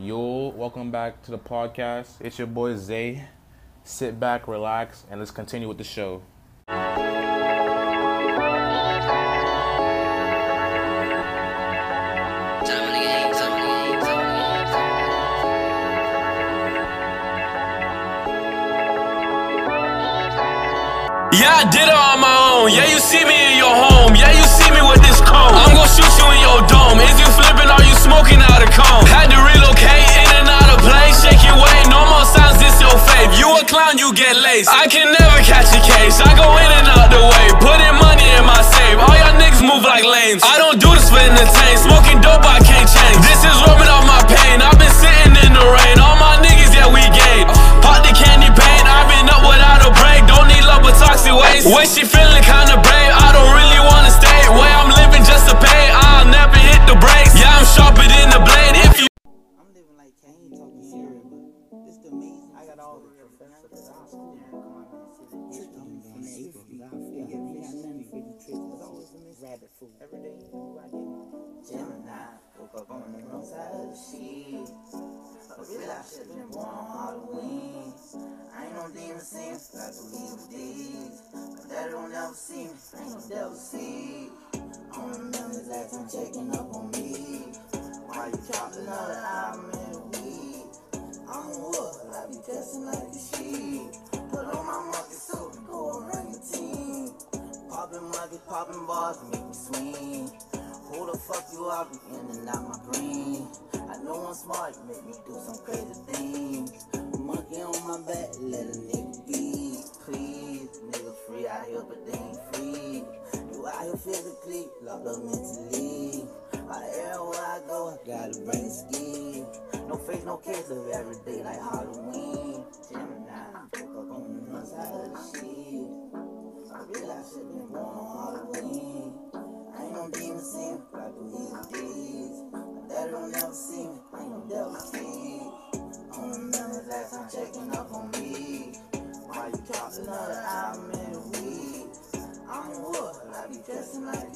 Yo, welcome back to the podcast. It's your boy Zay. Sit back, relax, and let's continue with the show. Yeah, I did it on my own. Yeah, you see me in your home. Yeah, you see me with this cone. I'm gonna shoot you in your dome. Is you flipping? Are you smoking out a cone? Had to relocate you get laced. I can never catch a case. I go in and out the way. Putting money in my safe. All y'all niggas move like lanes. I don't do this for entertain. Smoking dope, I can't change. This is rubbing off my pain. I've been sitting in the rain. All my niggas, yeah, we gained. Pop the candy paint. I've been up without a break. Don't need love but toxic waste. When she feeling kinda brave, I don't really wanna stay. Way I'm living just to pay. I'll never hit the brakes. Yeah, I'm sharper than the blade. Nothing for. It's always a miss rabbit food. Every day you do, I get it. Gemini, woke up on the wrong side of the sheet. But really, I should've been born on Halloween. I ain't no demon but I believe in these. My daddy don't never see me, I ain't no devil see. I don't remember the last time checking up on me. Why you dropped another album in a week? I'm a wolf, I be testing like the sheep. Popping monkey, popping bars, make me swing. Who the fuck you are, be in and out my brain. I know I'm smart, make me do some crazy things. Monkey on my back, let a nigga be. Please, nigga free out here, but they ain't free. You out here physically, locked up mentally. By everywhere I go, I gotta bring ski. No face, no case, live every day like Halloween. Gemini, woke up on the side of the sheet. Realize I ain't no demon seeing, but I in these. My daddy don't never see me, I ain't no devil see. I don't the last time checking up on me. Why you dropped another in a week? I'm wolf, I be dressing like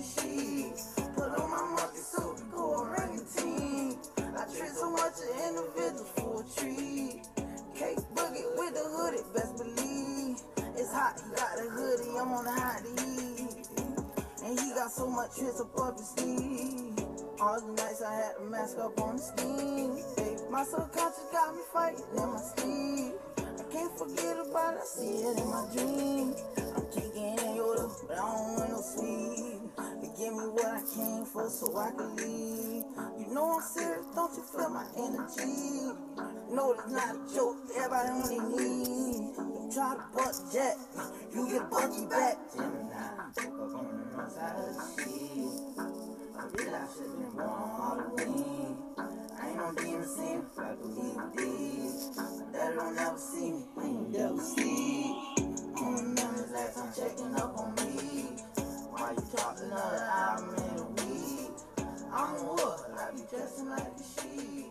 much up up his sleeve. All the nights I had a mask up on the scheme. My subconscious got me fighting in my sleep. I can't forget about it, I see it in my dream. I'm kicking in Yoda, but I don't want no sweet. But give me what I came for so I can leave. You know I'm serious, don't you feel my energy? No, it's not a joke, everybody on their. You try to butt jet, you get bucky back. Gemini, the wrong side of. I realize I should've been born on Halloween. I ain't no demon seeing, but I believe. My daddy don't never see me, I ain't never see. I remember the last time checking up on me. Why you dropped another album in a week? I'm a I be dressing like a sheep.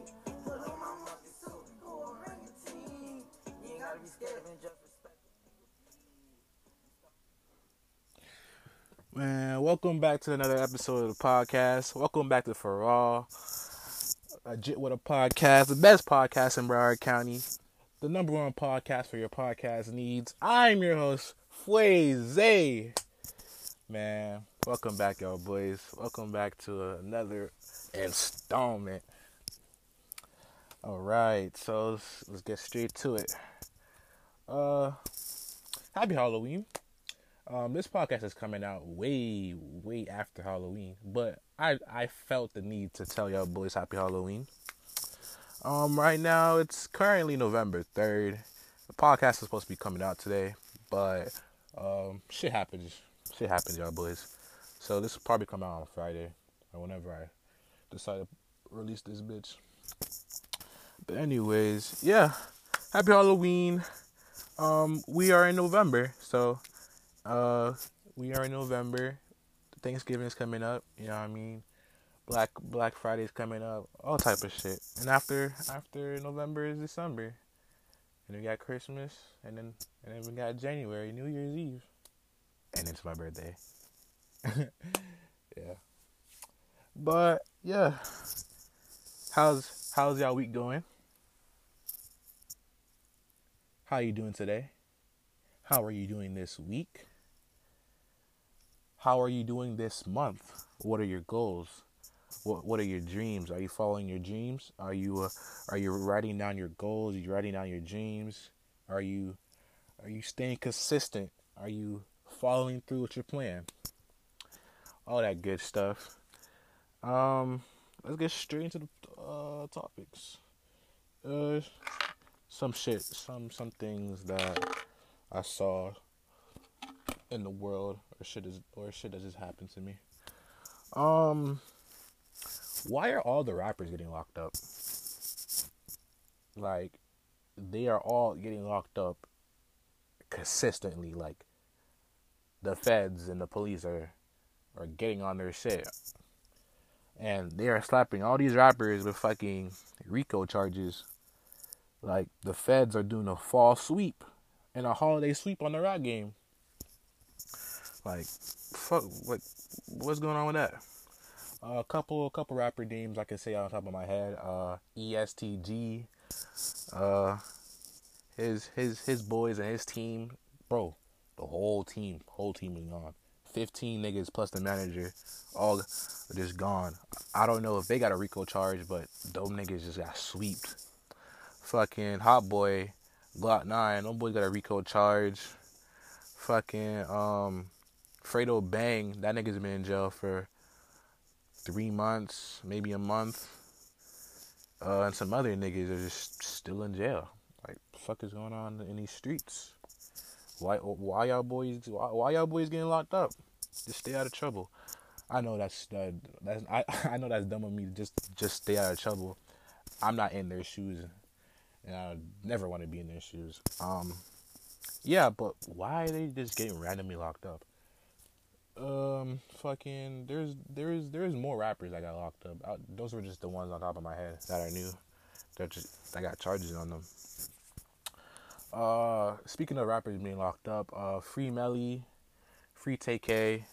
Put on my Man, welcome back to another episode of the podcast. Welcome back to For All, with a podcast, the best podcast in Broward County, the number one podcast for your podcast needs. I'm your host, Fwaze. Man, welcome back, y'all boys. Welcome back to another installment. All right, so let's, let's get straight to it. Uh, happy Halloween. Um, this podcast is coming out way, way after Halloween, but I I felt the need to tell y'all boys Happy Halloween. Um, right now it's currently November third. The podcast is supposed to be coming out today, but um, shit happens. Shit happens, y'all boys. So this will probably come out on Friday or whenever I decide to release this bitch. But anyways, yeah, Happy Halloween. Um, we are in November, so uh, we are in November. Thanksgiving is coming up. You know what I mean? Black Black Friday is coming up. All type of shit. And after after November is December, and we got Christmas, and then and then we got January, New Year's Eve, and it's my birthday. yeah. But yeah, how's How's y'all week going? How you doing today? How are you doing this week? How are you doing this month? What are your goals? What What are your dreams? Are you following your dreams? Are you uh, Are you writing down your goals? Are you writing down your dreams? Are you Are you staying consistent? Are you following through with your plan? All that good stuff. Um, let's get straight into the uh, topics. Uh, some shit, some some things that I saw in the world, or shit is, or shit that just happened to me. Um, why are all the rappers getting locked up? Like, they are all getting locked up consistently. Like, the feds and the police are are getting on their shit and they are slapping all these rappers with fucking RICO charges. Like the feds are doing a fall sweep and a holiday sweep on the rap game. Like, fuck, what, what's going on with that? Uh, a couple, a couple rapper names I can say on top of my head. Uh, ESTG, uh, his his his boys and his team, bro, the whole team, whole team is gone. 15 niggas plus the manager, all just gone. I don't know if they got a RICO charge, but those niggas just got sweeped. Fucking Hot Boy, Glock 9, those boys got a RICO charge. Fucking um, Fredo Bang, that nigga's been in jail for three months, maybe a month. Uh, and some other niggas are just still in jail. Like, fuck is going on in these streets? Why why y'all boys why, why y'all boys getting locked up? Just stay out of trouble. I know that's that's I I know that's dumb of me to just just stay out of trouble. I'm not in their shoes, and I never want to be in their shoes. Um, yeah, but why are they just getting randomly locked up? Um, fucking, there's there's there's more rappers that got locked up. I, those were just the ones on top of my head that I knew that just that got charges on them. Uh, speaking of rappers being locked up, uh, Free Melly, Free TK,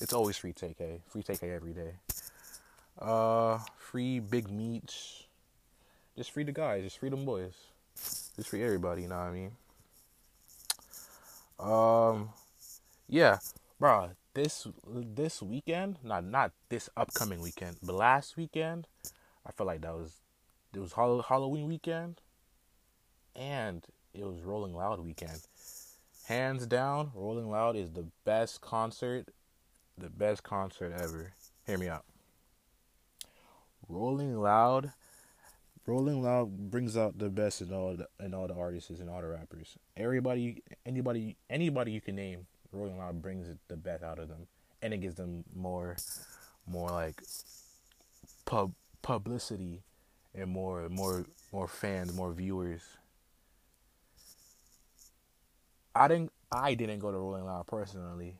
it's always Free TK, Free TK every day. Uh, Free Big Meech, just free the guys, just free them boys, just free everybody. You know what I mean? Um, yeah, bro. This this weekend, not not this upcoming weekend, but last weekend, I felt like that was it was Halloween weekend, and it was Rolling Loud weekend. Hands down, Rolling Loud is the best concert, the best concert ever. Hear me out. Rolling Loud, Rolling Loud brings out the best in all the, in all the artists and all the rappers. Everybody, anybody, anybody you can name, Rolling Loud brings the best out of them, and it gives them more, more like pub publicity and more more more fans, more viewers I didn't I didn't go to Rolling Loud personally,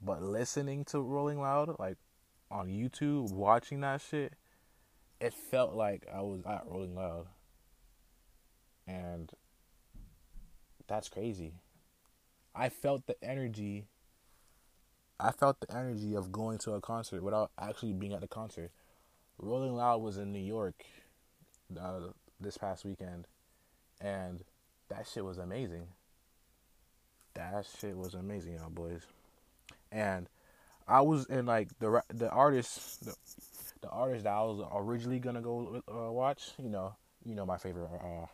but listening to Rolling Loud like on YouTube, watching that shit, it felt like I was at Rolling Loud. And that's crazy. I felt the energy I felt the energy of going to a concert without actually being at the concert. Rolling Loud was in New York uh, this past weekend, and that shit was amazing that shit was amazing, y'all boys. And I was in like the the artist the, the artist that I was originally gonna go uh, watch. You know, you know my favorite uh,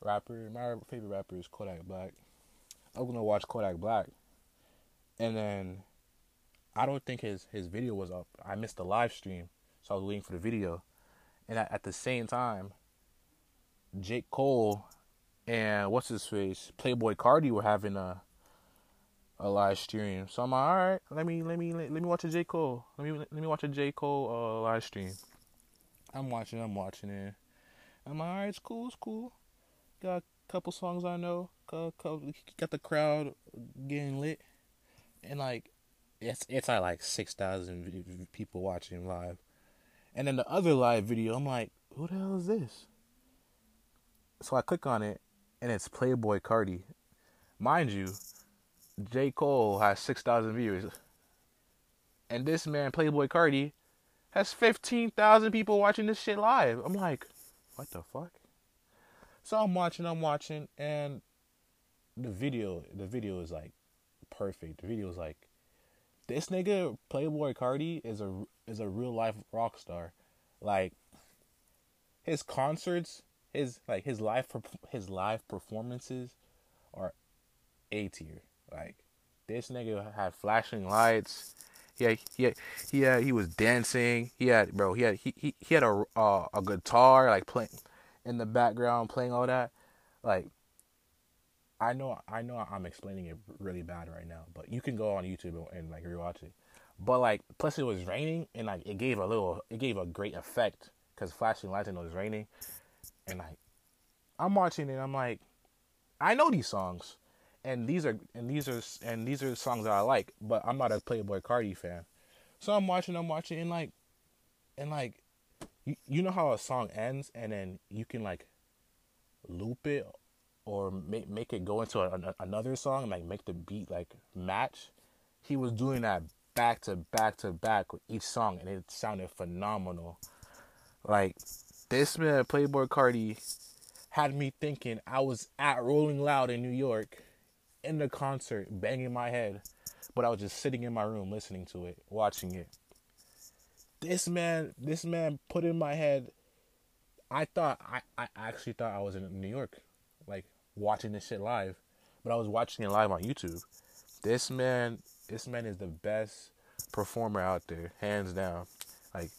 rapper. My favorite rapper is Kodak Black. I was gonna watch Kodak Black, and then I don't think his his video was up. I missed the live stream, so I was waiting for the video. And at, at the same time, J Cole and what's his face, Playboy Carti were having a a live stream. So I'm like, all right, let me let me let, me watch a J Cole. Let me let me watch a J Cole uh, live stream. I'm watching, I'm watching it. I'm like, all right, it's cool, it's cool. Got couple songs I know. Got, the crowd getting lit, and like, it's it's at like six thousand people watching live. And then the other live video, I'm like, who the hell is this? So I click on it, and it's Playboy Carti. Mind you, J. Cole has 6,000 viewers. And this man, Playboy Carti, has 15,000 people watching this shit live. I'm like, what the fuck? So I'm watching, I'm watching, and the video, the video is like perfect. The video is like, this nigga Playboy Carti is a is a real life rock star. Like his concerts, his like his live his live performances are a tier. Like this nigga had flashing lights. Had, he had, he he was dancing. He had bro. He had he he, he had a uh, a guitar like playing in the background, playing all that. Like I know I know I'm explaining it really bad right now, but you can go on YouTube and, like rewatch it. But like plus it was raining and like it gave a little it gave a great effect because flashing lights and it was raining, and like I'm watching it, I'm like, I know these songs, and these are and these are and these are songs that I like, but I'm not a Playboy Carti fan, so I'm watching, I'm watching, and like, and like, you you know how a song ends and then you can like loop it or make make it go into a, a, another song, and like make the beat like match. He was doing that back to back to back with each song, and it sounded phenomenal. Like this man, Playboy Carti, had me thinking I was at Rolling Loud in New York, in the concert, banging my head, but I was just sitting in my room listening to it, watching it. This man, this man put in my head. I thought I, I actually thought I was in New York, like watching this shit live, but I was watching it live on YouTube. This man, this man is the best performer out there, hands down. Like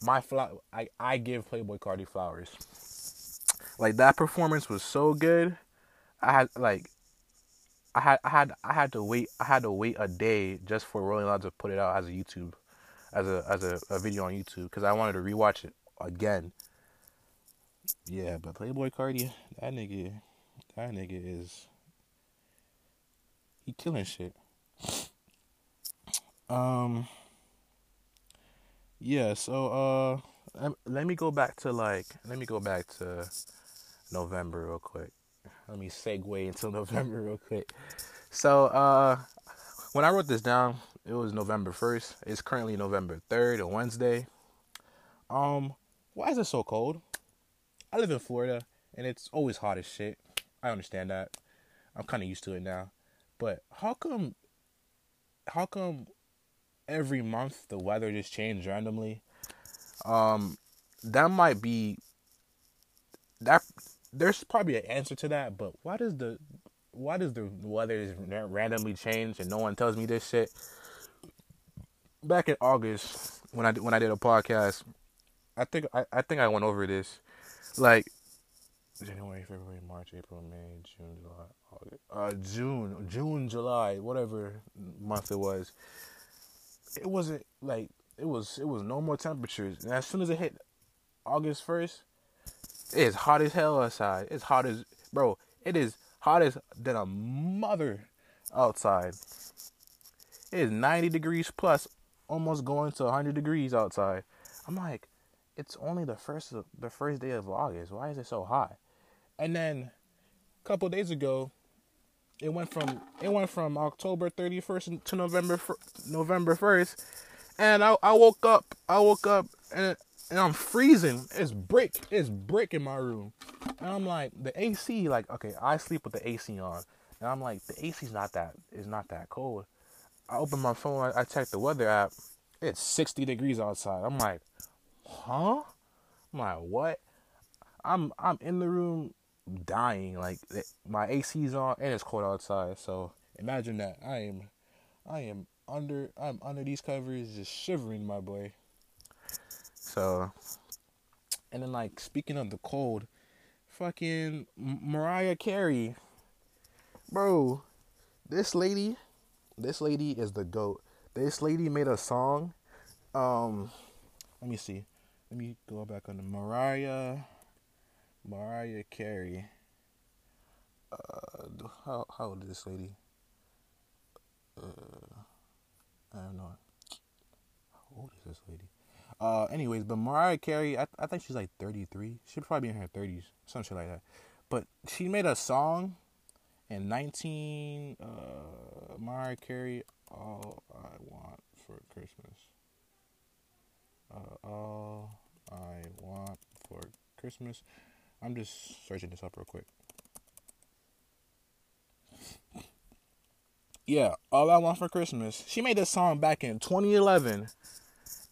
my flower, I I give Playboy Carti flowers. Like that performance was so good. I had like I had I had I had to wait I had to wait a day just for Rolling Loud to put it out as a YouTube as a as a, a video on YouTube because I wanted to rewatch it again. Yeah, but Playboy Carti, that nigga, that nigga is he killing shit. Um. Yeah, so uh, let me go back to like let me go back to November real quick. Let me segue into November real quick. So uh, when I wrote this down, it was November first. It's currently November third, a Wednesday. Um, why is it so cold? I live in Florida, and it's always hot as shit. I understand that. I'm kind of used to it now. But how come? How come every month the weather just changed randomly? Um, that might be that. There's probably an answer to that, but why does the why does the weather randomly change and no one tells me this shit? Back in August, when I when I did a podcast, I think I, I think I went over this, like January, February, March, April, May, June, July, August, uh, June, June, July, whatever month it was. It wasn't like it was. It was no more temperatures, and as soon as it hit August first, it's hot as hell outside. It's hot as bro. It is hot as than a mother outside. It is ninety degrees plus, almost going to hundred degrees outside. I'm like, it's only the first the first day of August. Why is it so hot? And then a couple days ago, it went from it went from October 31st to November November 1st, and I I woke up I woke up and and I'm freezing. It's brick it's brick in my room, and I'm like the AC like okay I sleep with the AC on, and I'm like the AC's not that is not that cold. I open my phone I, I check the weather app, it's 60 degrees outside. I'm like, huh? I'm like what? I'm I'm in the room dying. Like my AC's on and it's cold outside. So imagine that. I am, I am under. I'm under these covers, just shivering, my boy. So, and then like speaking of the cold, fucking Mariah Carey, bro. This lady, this lady is the goat. This lady made a song. Um, let me see. Let me go back on the Mariah. Mariah Carey. Uh, how how old is this lady? Uh, I don't know. How old is this lady? Uh, anyways, but Mariah Carey, I I think she's like 33. She'd probably be in her 30s, some shit like that. But she made a song in 19. Uh, Mariah Carey, all I want for Christmas. Uh, all I want for Christmas. I'm just searching this up real quick. Yeah, All I Want for Christmas. She made this song back in 2011.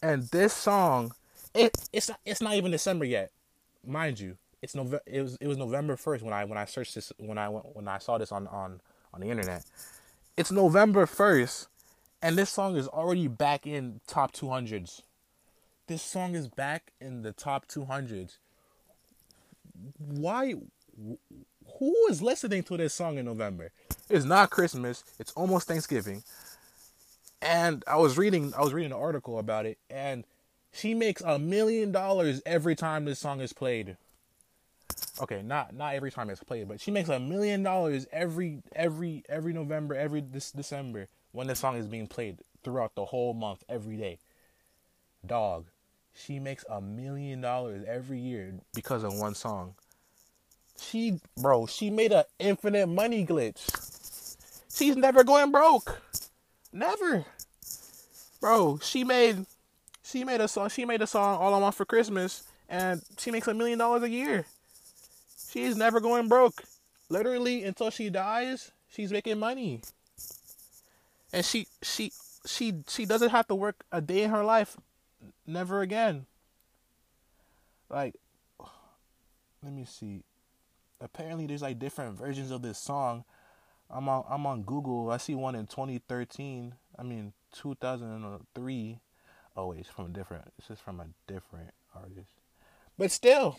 And this song, it it's it's not even December yet. Mind you, it's November it was it was November 1st when I when I searched this when I went when I saw this on on on the internet. It's November 1st and this song is already back in top 200s. This song is back in the top 200s. Why who is listening to this song in November? It's not Christmas. It's almost Thanksgiving. And I was reading I was reading an article about it and she makes a million dollars every time this song is played. Okay, not not every time it's played, but she makes a million dollars every every every November, every this December when the song is being played throughout the whole month every day. Dog, she makes a million dollars every year because of one song. She, bro, she made an infinite money glitch. She's never going broke. Never. Bro, she made she made a song she made a song All I Want for Christmas and she makes a million dollars a year. She's never going broke. Literally until she dies, she's making money. And she she she she doesn't have to work a day in her life never again. Like let me see apparently there's like different versions of this song. I'm on I'm on Google. I see one in 2013. I mean 2003. Oh wait, it's from a different. This is from a different artist. But still,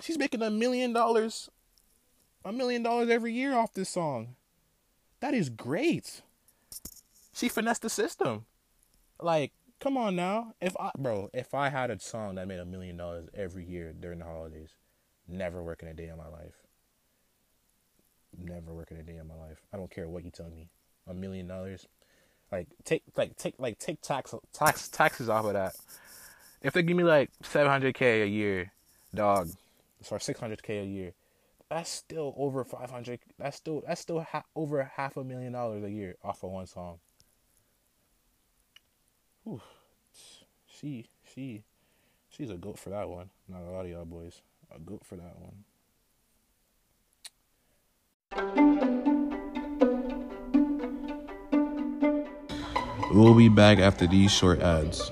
she's making a million dollars, a million dollars every year off this song. That is great. She finessed the system. Like, come on now. If I, bro, if I had a song that made a million dollars every year during the holidays, Never working a day in my life. Never working a day in my life. I don't care what you tell me. A million dollars. Like take like take like take tax tax taxes off of that. If they give me like seven hundred K a year, dog, sorry, six hundred K a year, that's still over five hundred that's still that's still ha- over half a million dollars a year off of one song. Whew. She she she's a goat for that one. Not a lot of y'all boys a goat for that one. We'll be back after these short ads.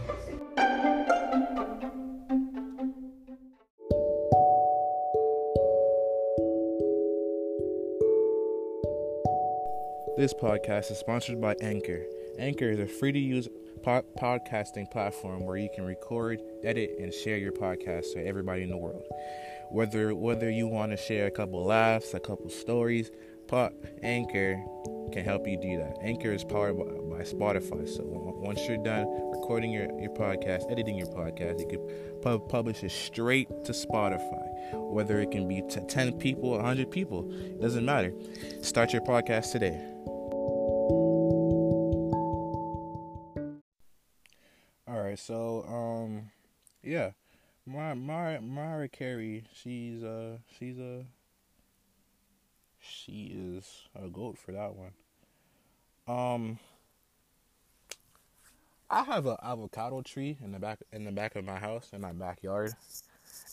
This podcast is sponsored by Anchor. Anchor is a free to use pod- podcasting platform where you can record, edit, and share your podcast to everybody in the world. Whether whether you want to share a couple laughs, a couple stories, Pod Anchor can help you do that. Anchor is powered by, by Spotify, so once you're done recording your, your podcast, editing your podcast, you can pub- publish it straight to Spotify. Whether it can be to 10 people, 100 people, it doesn't matter. Start your podcast today. Yeah, my my Mariah Carey, she's uh she's a she is a goat for that one. Um, I have an avocado tree in the back in the back of my house in my backyard,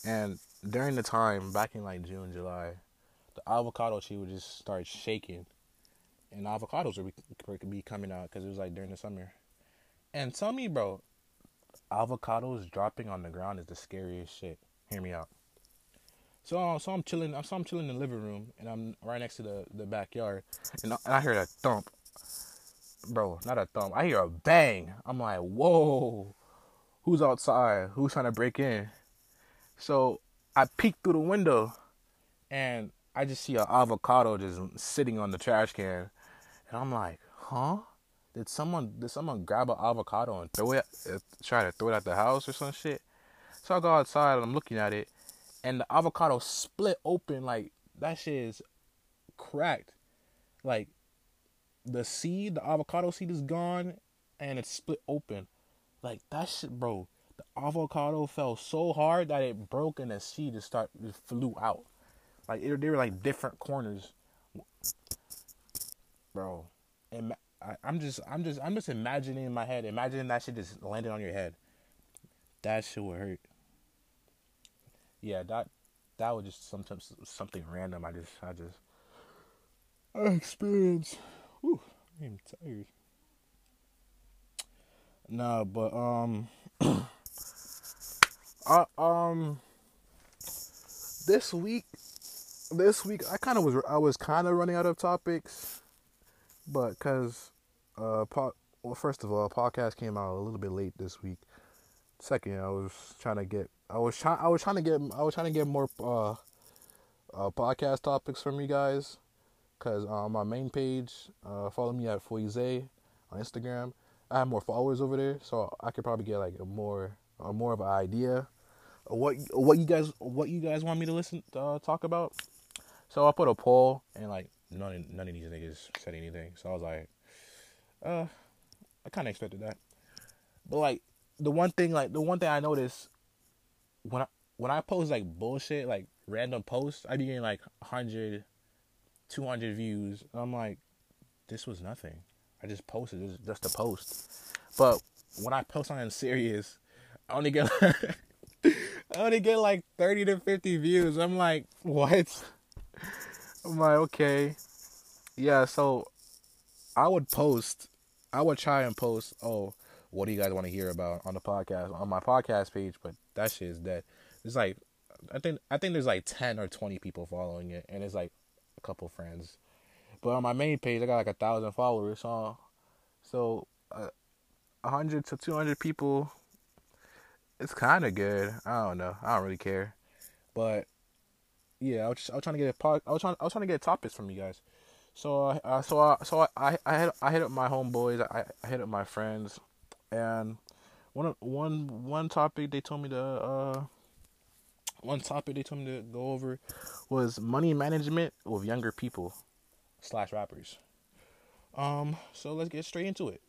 and during the time back in like June July, the avocado tree would just start shaking, and avocados would be, be coming out because it was like during the summer. And tell me, bro, avocados dropping on the ground is the scariest shit. Hear me out. So, um, so I'm chilling. So I'm chilling in the living room, and I'm right next to the the backyard, and I, and I hear a thump, bro. Not a thump. I hear a bang. I'm like, whoa, who's outside? Who's trying to break in? So I peek through the window, and I just see an avocado just sitting on the trash can, and I'm like, huh? Did someone did someone grab an avocado and throw it, uh, try to throw it at the house or some shit? So I go outside and I'm looking at it, and the avocado split open like that shit is cracked, like the seed, the avocado seed is gone, and it's split open, like that shit, bro. The avocado fell so hard that it broke and the seed just start just flew out, like it, they were like different corners, bro. And I, am just, I'm just, I'm just imagining in my head, imagining that shit just landed on your head. That shit would hurt. yeah, that that was just sometimes something random. I just I just I experienced. Whew, I'm tired. Nah, but um, I um, this week, this week I kind of was I was kind of running out of topics, but cause uh, po- well, first of all, podcast came out a little bit late this week. Second, I was trying to get I was trying I was trying to get I was trying to get more uh, uh podcast topics from you guys, cause on my main page, uh, follow me at Foize on Instagram. I have more followers over there, so I could probably get like a more a more of an idea of what what you guys what you guys want me to listen uh, talk about. So I put a poll and like none none of these niggas said anything. So I was like, uh, I kind of expected that. But like the one thing like the one thing I noticed when I when I post like bullshit like random posts, I be getting like 100, 200 views. I'm like, this was nothing. I just posted it just a post. But when I post something serious, I only get I only get like 30 to 50 views. I'm like, what? I'm like, okay. Yeah, so I would post, I would try and post, oh, what do you guys want to hear about on the podcast, on my podcast page, but that shit is dead. It's like, I think, I think there's like 10 or 20 people following it, and it's like a couple friends. But on my main page, I got like a thousand followers. So, so uh, hundred to two hundred people. It's kind of good. I don't know. I don't really care, but yeah, I was, just, I was trying to get a pod, I was trying I was trying to get topics from you guys. So uh, so I so I I hit I hit up my homeboys. I I hit up my friends, and one one one topic they told me to uh one topic they told me to go over was money management with younger people slash rappers. Um, so let's get straight into it.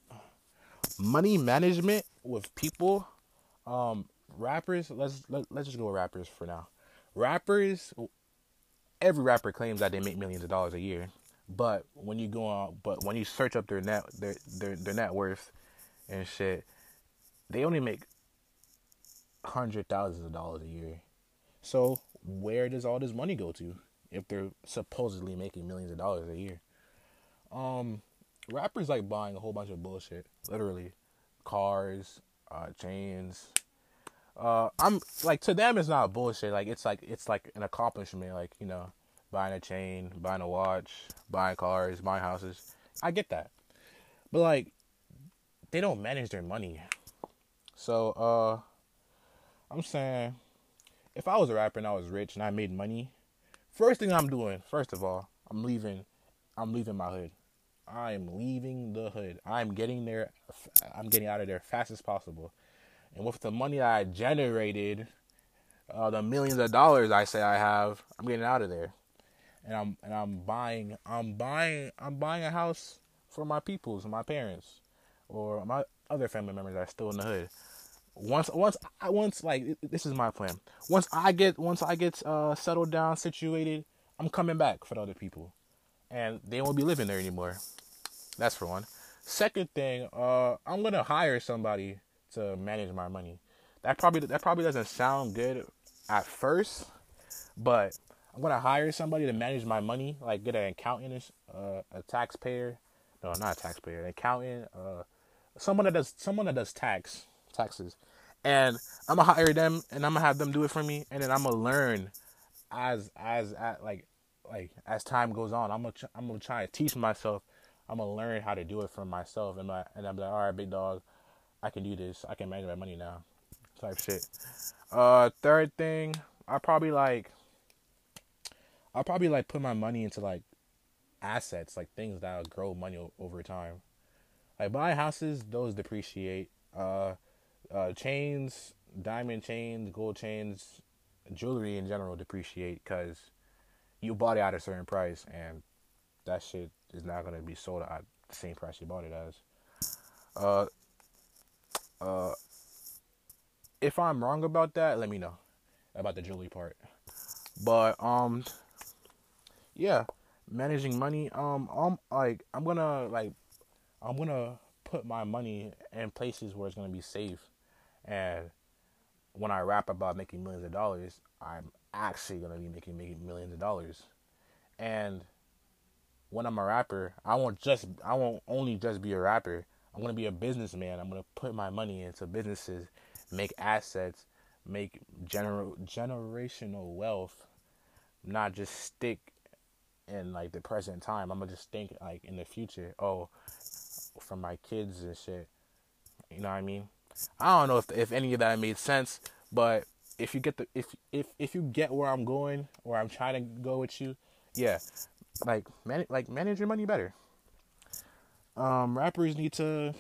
Money management with people, um, rappers. Let's let, let's just go with rappers for now. Rappers, every rapper claims that they make millions of dollars a year, but when you go on, but when you search up their net their their their net worth and shit, they only make hundred thousands of dollars a year. So where does all this money go to? if they're supposedly making millions of dollars a year. Um, rappers like buying a whole bunch of bullshit, literally, cars, uh, chains. Uh, I'm like to them it's not bullshit. Like it's like it's like an accomplishment. Like you know, buying a chain, buying a watch, buying cars, buying houses. I get that, but like they don't manage their money. So uh, I'm saying if I was a rapper and I was rich and I made money, First thing I'm doing, first of all, I'm leaving. I'm leaving my hood. I'm leaving the hood. I'm getting there. I'm getting out of there fast as possible. And with the money I generated, uh, the millions of dollars I say I have, I'm getting out of there. And I'm and I'm buying. I'm buying. I'm buying a house for my peoples, my parents, or my other family members that are still in the hood once once I once like this is my plan. Once I get once I get uh, settled down, situated, I'm coming back for the other people, and they won't be living there anymore. That's for one. Second thing, uh, I'm gonna hire somebody to manage my money. That probably that probably doesn't sound good at first, but I'm gonna hire somebody to manage my money, like get an accountant, uh, a taxpayer. No, not a taxpayer, an accountant. Uh, someone that does someone that does tax taxes. And I'm gonna hire them and I'm gonna have them do it for me and then I'm gonna learn as as like like as time goes on. I'm gonna I'm gonna try to teach myself. I'm gonna learn how to do it for myself and my and I'm like, all right, big dog, I can do this. I can manage my money now, type shit. Uh, third thing, I probably like. I'll probably like put my money into like assets, like things that'll grow money over time. Like buy houses, those depreciate. Uh, uh, chains, diamond chains, gold chains, jewelry in general depreciate because you bought it at a certain price and that shit is not gonna be sold at the same price you bought it as. Uh, uh, if I'm wrong about that, let me know about the jewelry part. But um, yeah, managing money. Um, um, like I'm gonna like I'm gonna put my money in places where it's gonna be safe and when I rap about making millions of dollars, I'm actually gonna be making making millions of dollars. And when I'm a rapper, I won't just I won't only just be a rapper. I'm gonna be a businessman. I'm gonna put my money into businesses, make assets, make gener- generational wealth, not just stick in like the present time. I'm gonna just think like in the future. Oh, for my kids and shit. You know what I mean? I don't know if if any of that made sense, but if you get the if if if you get where I'm going or I'm trying to go with you, yeah, like man, like manage your money better. Um, rappers need to,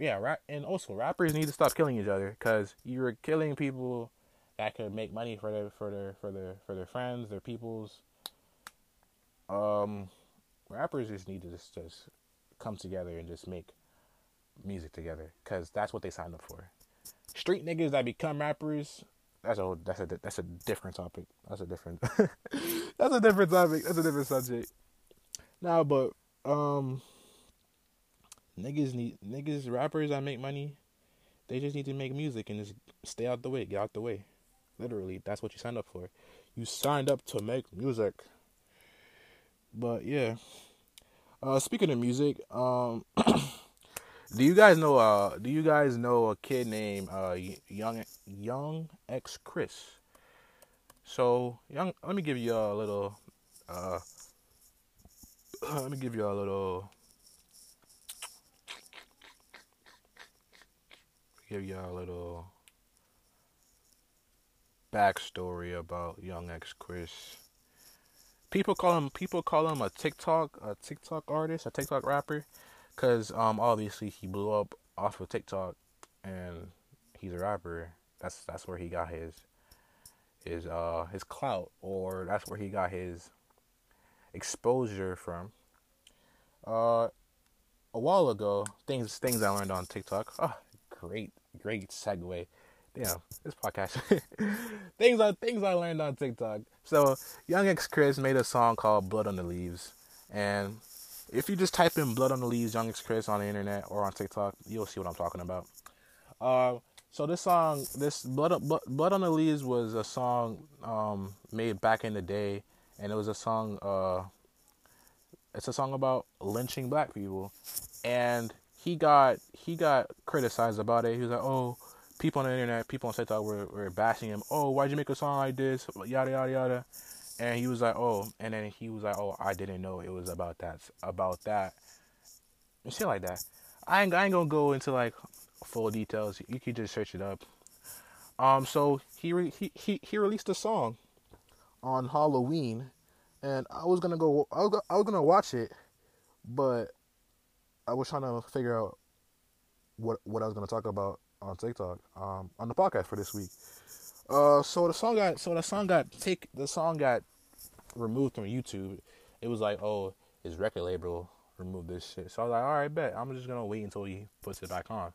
yeah, rap, and also rappers need to stop killing each other because you're killing people that could make money for their for their for their for their friends, their peoples. Um, rappers just need to just just come together and just make music together because that's what they signed up for. Street niggas that become rappers, that's a that's a that's a different topic. That's a different that's a different topic. That's a different subject. Now, but um, niggas need niggas rappers that make money. They just need to make music and just stay out the way, get out the way. Literally, that's what you signed up for. You signed up to make music. But yeah. Uh, speaking of music, um, do you guys know? Uh, do you guys know a kid named uh, Young Young X Chris? So young, let me give you a little. Uh, let me give you a little. Give you a little backstory about Young X Chris people call him people call him a TikTok a TikTok artist, a TikTok rapper, because um obviously he blew up off of TikTok, and he's a rapper. That's that's where he got his his uh his clout, or that's where he got his exposure from. Uh, a while ago, things things I learned on TikTok. Oh, great great segue damn, this podcast. things I things I learned on TikTok. So Young X Chris made a song called Blood on the Leaves. And if you just type in Blood on the Leaves, Young X Chris on the internet or on TikTok, you'll see what I'm talking about. Uh, so this song, this Blood, Blood on the Leaves was a song um, made back in the day, and it was a song. Uh, it's a song about lynching black people, and he got he got criticized about it. He was like, "Oh, people on the internet, people on TikTok were, were bashing him. Oh, why'd you make a song like this? Yada yada yada. And he was like, oh, and then he was like, oh, I didn't know it was about that, about that, and shit like that. I ain't, I ain't gonna go into like full details. You can just search it up. Um, so he re- he he he released a song on Halloween, and I was gonna go. I was, I was gonna watch it, but I was trying to figure out what what I was gonna talk about on TikTok um, on the podcast for this week. Uh, so the song got so the song got take the song got removed from YouTube. It was like, oh, his record label removed this shit. So I was like, all right, bet. I'm just gonna wait until he puts it back on.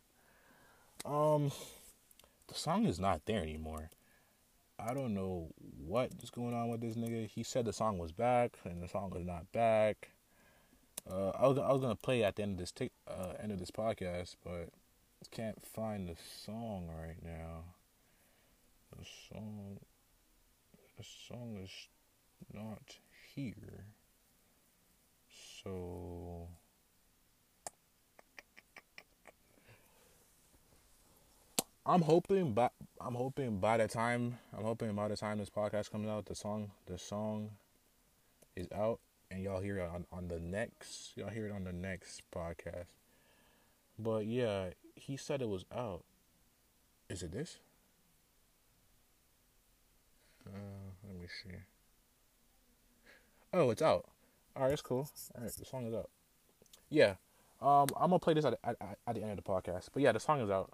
Um, the song is not there anymore. I don't know what is going on with this nigga. He said the song was back, and the song was not back. Uh, I was I was gonna play at the end of this t- uh, end of this podcast, but can't find the song right now. The song the song is not here. So I'm hoping by I'm hoping by the time I'm hoping by the time this podcast comes out the song the song is out and y'all hear it on, on the next y'all hear it on the next podcast. But yeah, he said it was out. Is it this? Uh, let me see. Oh, it's out. All right, that's cool. All right, the song is out. Yeah, um, I'm gonna play this at, at at the end of the podcast. But yeah, the song is out.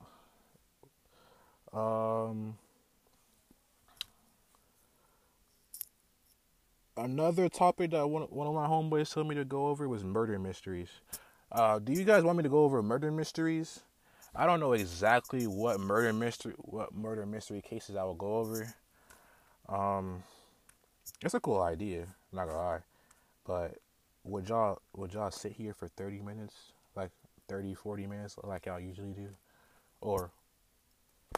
Um, another topic that one one of my homeboys told me to go over was murder mysteries. Uh, do you guys want me to go over murder mysteries? I don't know exactly what murder mystery what murder mystery cases I will go over. Um, it's a cool idea. I'm not gonna lie, but would y'all would y'all sit here for 30 minutes, like 30, 40 minutes, like y'all usually do, or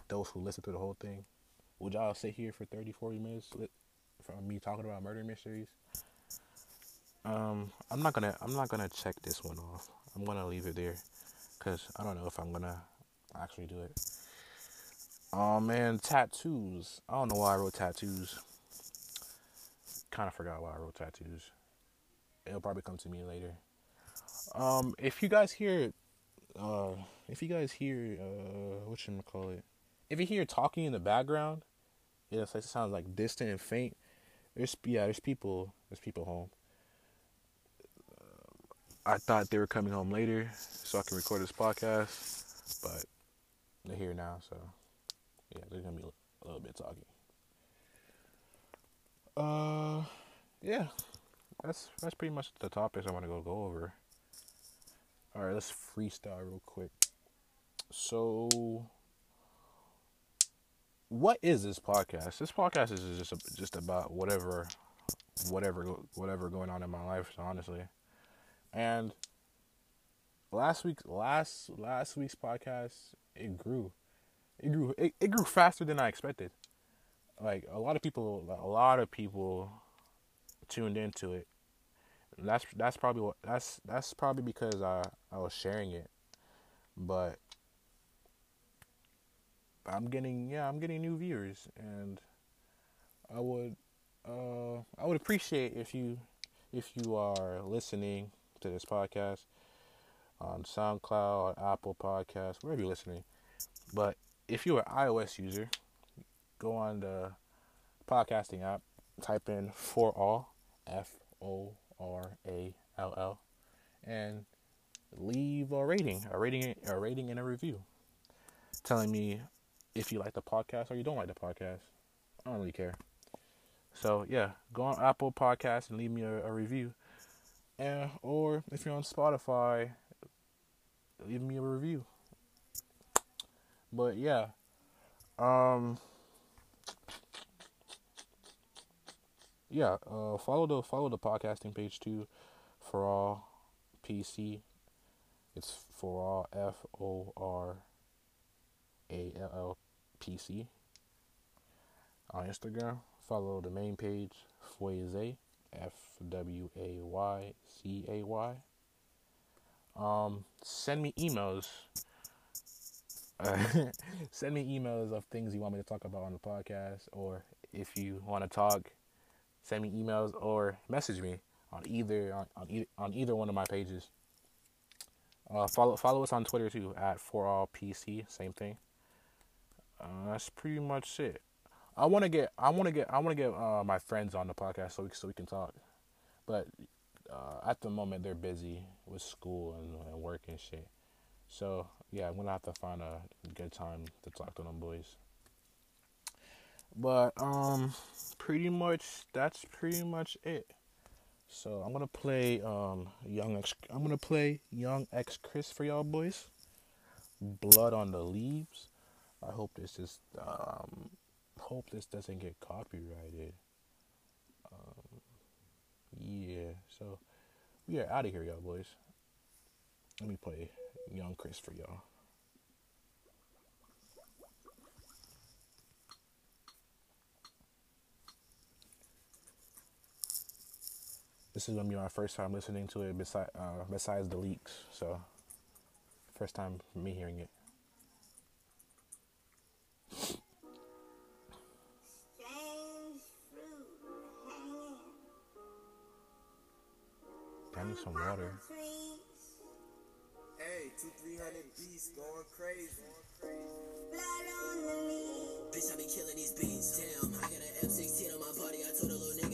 those who listen to the whole thing. Would y'all sit here for 30, 40 minutes from me talking about murder mysteries? Um, I'm not gonna I'm not gonna check this one off. I'm gonna leave it there because I don't know if I'm gonna actually do it. Oh man, tattoos. I don't know why I wrote tattoos. Kind of forgot why I wrote tattoos. It'll probably come to me later. Um, if you guys hear, uh, if you guys hear, uh, what you call it? If you hear talking in the background, yeah, it sounds like distant and faint. There's yeah, there's people, there's people home. I thought they were coming home later so I can record this podcast, but they're here now, so yeah, there's gonna be a little bit talking. Uh, yeah, that's that's pretty much the topics I want to go go over. All right, let's freestyle real quick. So, what is this podcast? This podcast is just just about whatever, whatever, whatever going on in my life. Honestly, and last week, last last week's podcast, it grew, it grew, it, it grew faster than I expected. Like a lot of people, a lot of people tuned into it. That's that's probably what that's that's probably because I I was sharing it, but I'm getting yeah I'm getting new viewers and I would uh I would appreciate if you if you are listening to this podcast on SoundCloud, or Apple Podcasts, wherever you're listening. But if you're an iOS user, go on the podcasting app, type in for all F O R A L L, and leave a rating, a rating, a rating, and a review, telling me if you like the podcast or you don't like the podcast. I don't really care. So yeah, go on Apple Podcasts and leave me a, a review, and or if you're on Spotify, leave me a review. But yeah, um, yeah, uh, follow the follow the podcasting page too, for all PC. It's for all F O R A L L P C. On Instagram, follow the main page Fwayzay F W A Y C A Y. Um, send me emails. Send me emails of things you want me to talk about on the podcast, or if you want to talk, send me emails or message me on either on, on either one of my pages. Uh, follow follow us on Twitter too at for all PC, same thing. Uh, that's pretty much it. I want to get I want to get I want to get uh, my friends on the podcast so we so we can talk, but uh, at the moment they're busy with school and, and work and shit. So yeah, I'm gonna have to find a good time to talk to them boys. But um, pretty much that's pretty much it. So I'm gonna play um young X. I'm gonna play young X Chris for y'all boys. Blood on the leaves. I hope this is um hope this doesn't get copyrighted. Um, yeah. So we are out of here, y'all boys. Let me play young Chris for y'all. This is gonna be my first time listening to it besides uh, besides the leaks, so first time me hearing it. Strange fruit I need some water. Hey, two, three hundred beats going crazy. blood on the leaves. Bitch, I be killing these beats. Damn, I got an F16 on my body. I told a little nigga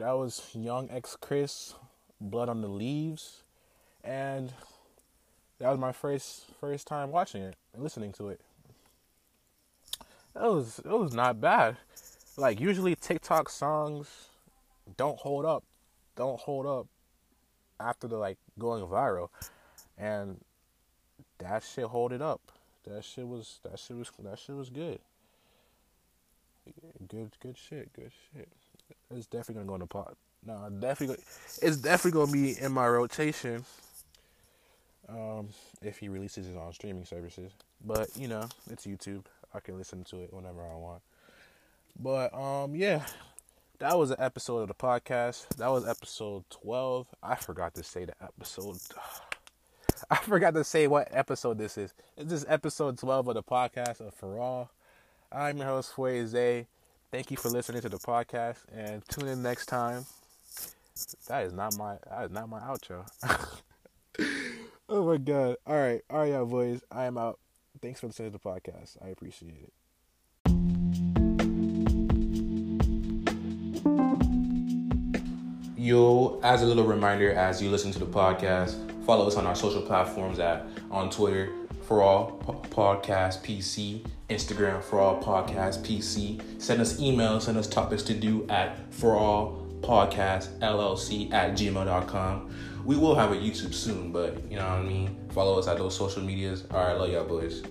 that was Young X Chris, Blood on the Leaves, and that was my first first time watching it and listening to it. It was it was not bad. Like usually TikTok songs don't hold up, don't hold up after the like going viral, and that shit hold it up. That shit was that shit was that shit was good. Good good shit, good shit. It's definitely gonna go in the pot. No, definitely. It's definitely gonna be in my rotation. Um, if he releases it on streaming services, but you know, it's YouTube. I can listen to it whenever I want. But um, yeah, that was an episode of the podcast. That was episode twelve. I forgot to say the episode. I forgot to say what episode this is. It's just episode twelve of the podcast of For All. I'm your host Fueze. Thank you for listening to the podcast and tune in next time. That is not my that is not my outro. oh my god. Alright, alright y'all boys. I am out. Thanks for listening to the podcast. I appreciate it. Yo, as a little reminder, as you listen to the podcast, follow us on our social platforms at on Twitter for all podcast PC, Instagram for all podcast PC. Send us emails, send us topics to do at for all podcast LLC at gmail.com. We will have a YouTube soon, but you know what I mean? Follow us at those social medias. All right, love y'all boys.